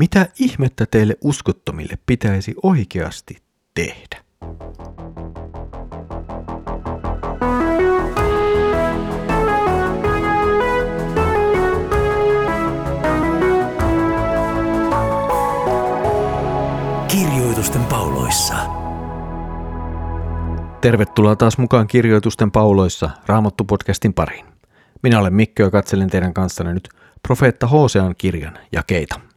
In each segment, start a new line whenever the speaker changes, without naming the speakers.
Mitä ihmettä teille uskottomille pitäisi oikeasti tehdä?
Kirjoitusten pauloissa.
Tervetuloa taas mukaan Kirjoitusten pauloissa Raamattu-podcastin pariin. Minä olen Mikko ja katselen teidän kanssanne nyt profeetta Hosean kirjan jakeita.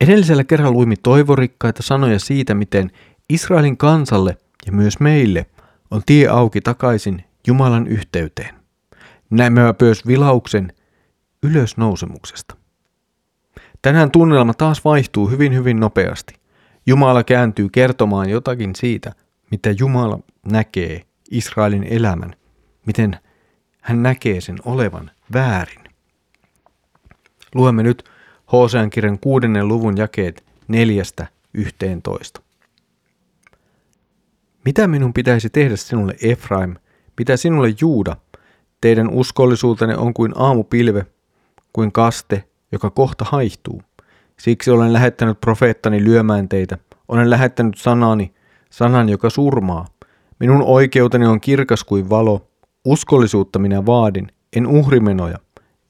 Edellisellä kerralla luimme toivorikkaita sanoja siitä, miten Israelin kansalle ja myös meille on tie auki takaisin Jumalan yhteyteen. Näemme myös vilauksen ylösnousemuksesta. Tänään tunnelma taas vaihtuu hyvin hyvin nopeasti. Jumala kääntyy kertomaan jotakin siitä, mitä Jumala näkee Israelin elämän, miten hän näkee sen olevan väärin. Luemme nyt Hosean kirjan kuudennen luvun jakeet neljästä yhteentoista. Mitä minun pitäisi tehdä sinulle Efraim, mitä sinulle Juuda? Teidän uskollisuutenne on kuin aamupilve, kuin kaste, joka kohta haihtuu. Siksi olen lähettänyt profeettani lyömään teitä. Olen lähettänyt sanani, sanan, joka surmaa. Minun oikeuteni on kirkas kuin valo. Uskollisuutta minä vaadin, en uhrimenoja.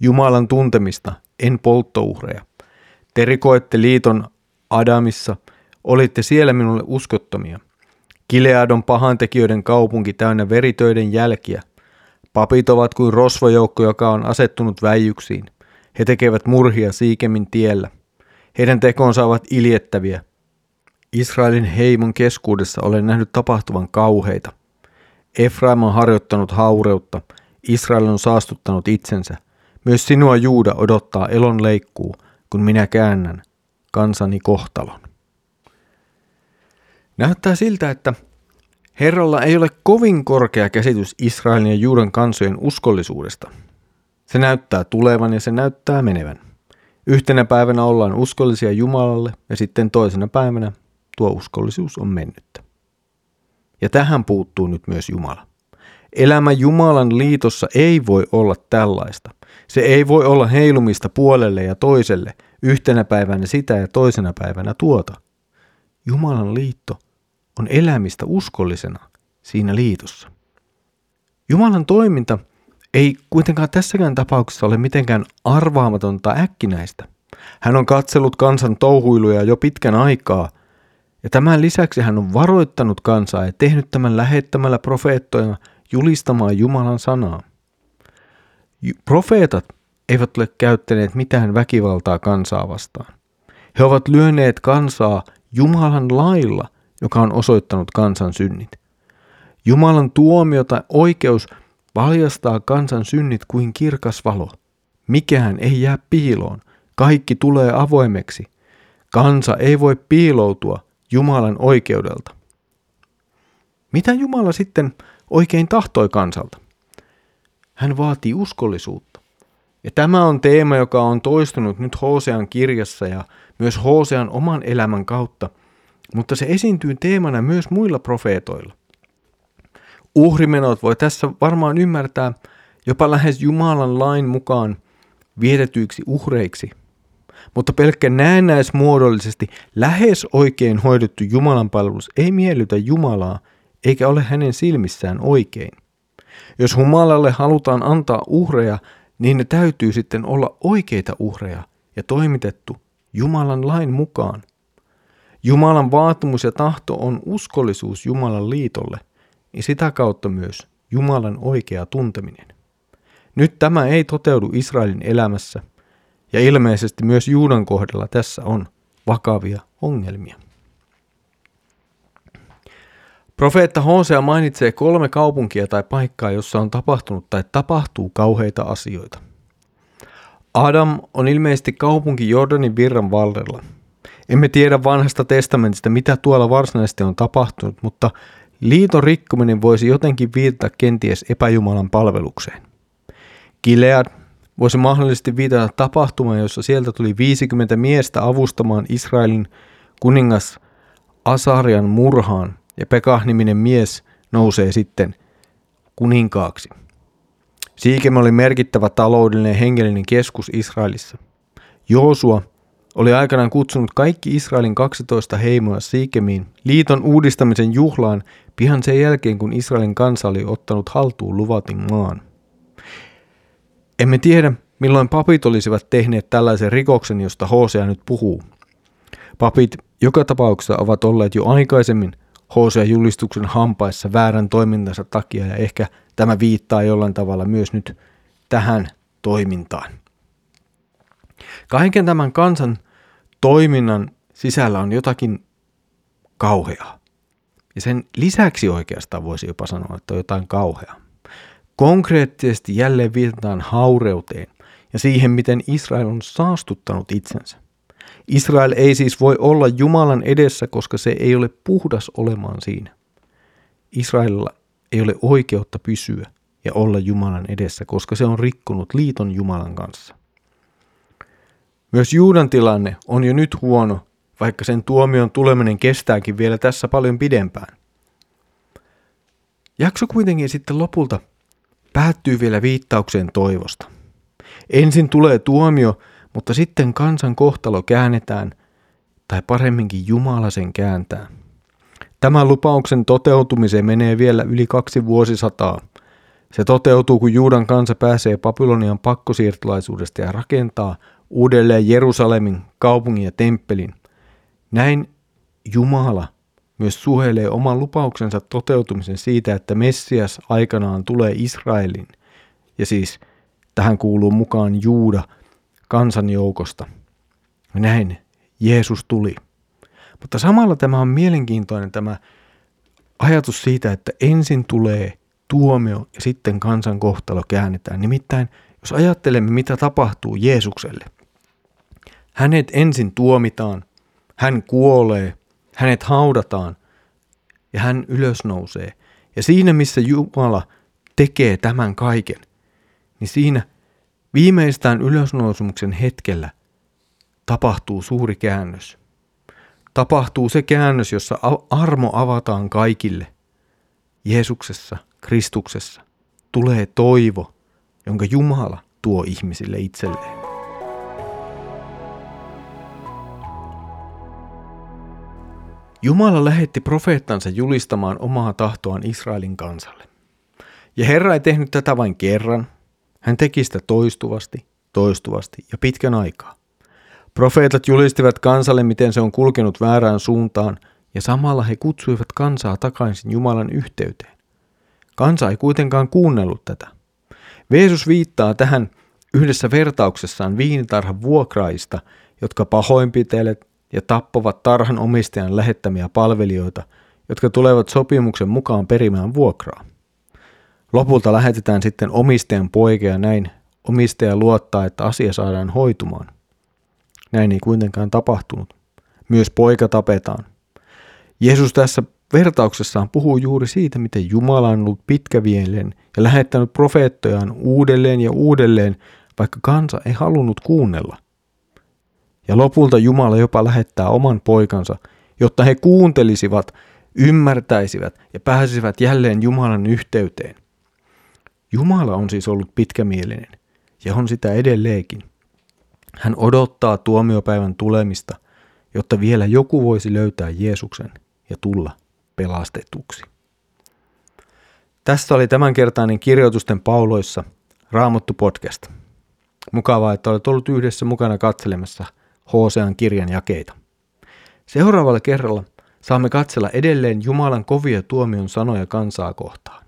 Jumalan tuntemista, en polttouhreja. Te rikoitte liiton Adamissa, olitte siellä minulle uskottomia. Kileadon pahantekijöiden kaupunki täynnä veritöiden jälkiä. Papit ovat kuin rosvojoukko, joka on asettunut väijyksiin. He tekevät murhia siikemin tiellä. Heidän tekonsa ovat iljettäviä. Israelin heimon keskuudessa olen nähnyt tapahtuvan kauheita. Efraim on harjoittanut haureutta, Israel on saastuttanut itsensä. Myös sinua Juuda odottaa elon leikkuu, kun minä käännän kansani kohtalon. Näyttää siltä, että Herralla ei ole kovin korkea käsitys Israelin ja Juudan kansojen uskollisuudesta. Se näyttää tulevan ja se näyttää menevän. Yhtenä päivänä ollaan uskollisia Jumalalle ja sitten toisena päivänä tuo uskollisuus on mennyttä. Ja tähän puuttuu nyt myös Jumala. Elämä Jumalan liitossa ei voi olla tällaista. Se ei voi olla heilumista puolelle ja toiselle, yhtenä päivänä sitä ja toisena päivänä tuota. Jumalan liitto on elämistä uskollisena siinä liitossa. Jumalan toiminta ei kuitenkaan tässäkään tapauksessa ole mitenkään arvaamatonta äkkinäistä. Hän on katsellut kansan touhuiluja jo pitkän aikaa, ja tämän lisäksi hän on varoittanut kansaa ja tehnyt tämän lähettämällä profeettoina julistamaan Jumalan sanaa. Profeetat eivät ole käyttäneet mitään väkivaltaa kansaa vastaan. He ovat lyöneet kansaa Jumalan lailla, joka on osoittanut kansan synnit. Jumalan tuomio tai oikeus valjastaa kansan synnit kuin kirkas valo. Mikään ei jää piiloon. Kaikki tulee avoimeksi. Kansa ei voi piiloutua Jumalan oikeudelta. Mitä Jumala sitten oikein tahtoi kansalta? Hän vaatii uskollisuutta. Ja tämä on teema, joka on toistunut nyt Hosean kirjassa ja myös Hosean oman elämän kautta, mutta se esiintyy teemana myös muilla profeetoilla. Uhrimenot voi tässä varmaan ymmärtää jopa lähes Jumalan lain mukaan vietetyiksi uhreiksi. Mutta pelkkä näennäismuodollisesti lähes oikein hoidettu Jumalan palvelus ei miellytä Jumalaa eikä ole hänen silmissään oikein. Jos humalalle halutaan antaa uhreja, niin ne täytyy sitten olla oikeita uhreja ja toimitettu Jumalan lain mukaan. Jumalan vaatimus ja tahto on uskollisuus Jumalan liitolle ja sitä kautta myös Jumalan oikea tunteminen. Nyt tämä ei toteudu Israelin elämässä, ja ilmeisesti myös Juudan kohdalla tässä on vakavia ongelmia. Profeetta Hosea mainitsee kolme kaupunkia tai paikkaa, jossa on tapahtunut tai tapahtuu kauheita asioita. Adam on ilmeisesti kaupunki Jordanin virran varrella. Emme tiedä vanhasta testamentista, mitä tuolla varsinaisesti on tapahtunut, mutta liiton rikkominen voisi jotenkin viitata kenties epäjumalan palvelukseen. Gilead voisi mahdollisesti viitata tapahtumaan, jossa sieltä tuli 50 miestä avustamaan Israelin kuningas Asarian murhaan ja Pekah-niminen mies nousee sitten kuninkaaksi. Siikem oli merkittävä taloudellinen ja hengellinen keskus Israelissa. Joosua oli aikanaan kutsunut kaikki Israelin 12 heimoa Siikemiin liiton uudistamisen juhlaan pihan sen jälkeen, kun Israelin kansa oli ottanut haltuun luvatin maan. Emme tiedä, milloin papit olisivat tehneet tällaisen rikoksen, josta Hosea nyt puhuu. Papit joka tapauksessa ovat olleet jo aikaisemmin Hosea-julistuksen hampaissa väärän toimintansa takia ja ehkä tämä viittaa jollain tavalla myös nyt tähän toimintaan. Kaiken tämän kansan toiminnan sisällä on jotakin kauheaa. Ja sen lisäksi oikeastaan voisi jopa sanoa, että on jotain kauheaa. Konkreettisesti jälleen viitataan haureuteen ja siihen, miten Israel on saastuttanut itsensä. Israel ei siis voi olla Jumalan edessä, koska se ei ole puhdas olemaan siinä. Israelilla ei ole oikeutta pysyä ja olla Jumalan edessä, koska se on rikkonut liiton Jumalan kanssa. Myös Juudan tilanne on jo nyt huono, vaikka sen tuomion tuleminen kestääkin vielä tässä paljon pidempään. Jakso kuitenkin sitten lopulta päättyy vielä viittaukseen toivosta. Ensin tulee tuomio, mutta sitten kansan kohtalo käännetään, tai paremminkin Jumala sen kääntää. Tämän lupauksen toteutumiseen menee vielä yli kaksi vuosisataa. Se toteutuu, kun Juudan kansa pääsee Babylonian pakkosiirtolaisuudesta ja rakentaa uudelleen Jerusalemin kaupungin ja temppelin. Näin Jumala myös suhelee oman lupauksensa toteutumisen siitä, että Messias aikanaan tulee Israelin. Ja siis tähän kuuluu mukaan Juuda kansanjoukosta. Näin Jeesus tuli. Mutta samalla tämä on mielenkiintoinen tämä ajatus siitä, että ensin tulee tuomio ja sitten kansan kohtalo käännetään. Nimittäin, jos ajattelemme, mitä tapahtuu Jeesukselle. Hänet ensin tuomitaan, hän kuolee, hänet haudataan ja hän ylösnousee. Ja siinä, missä Jumala tekee tämän kaiken, niin siinä viimeistään ylösnousumuksen hetkellä tapahtuu suuri käännös. Tapahtuu se käännös, jossa armo avataan kaikille. Jeesuksessa, Kristuksessa tulee toivo, jonka Jumala tuo ihmisille itselleen. Jumala lähetti profeettansa julistamaan omaa tahtoaan Israelin kansalle. Ja Herra ei tehnyt tätä vain kerran, hän teki sitä toistuvasti, toistuvasti ja pitkän aikaa. Profeetat julistivat kansalle, miten se on kulkenut väärään suuntaan, ja samalla he kutsuivat kansaa takaisin Jumalan yhteyteen. Kansa ei kuitenkaan kuunnellut tätä. Veesus viittaa tähän yhdessä vertauksessaan viinitarhan vuokraista, jotka pahoinpitelet ja tappavat tarhan omistajan lähettämiä palvelijoita, jotka tulevat sopimuksen mukaan perimään vuokraa. Lopulta lähetetään sitten omistajan poikia näin omistaja luottaa, että asia saadaan hoitumaan. Näin ei kuitenkaan tapahtunut. Myös poika tapetaan. Jeesus tässä vertauksessaan puhuu juuri siitä, miten Jumala on ollut pitkävielen ja lähettänyt profeettojaan uudelleen ja uudelleen, vaikka kansa ei halunnut kuunnella. Ja lopulta Jumala jopa lähettää oman poikansa, jotta he kuuntelisivat, ymmärtäisivät ja pääsisivät jälleen Jumalan yhteyteen. Jumala on siis ollut pitkämielinen ja on sitä edelleenkin. Hän odottaa tuomiopäivän tulemista, jotta vielä joku voisi löytää Jeesuksen ja tulla pelastetuksi. Tässä oli tämänkertainen kirjoitusten pauloissa Raamattu podcast. Mukavaa, että olet ollut yhdessä mukana katselemassa Hosean kirjan jakeita. Seuraavalla kerralla saamme katsella edelleen Jumalan kovia tuomion sanoja kansaa kohtaan.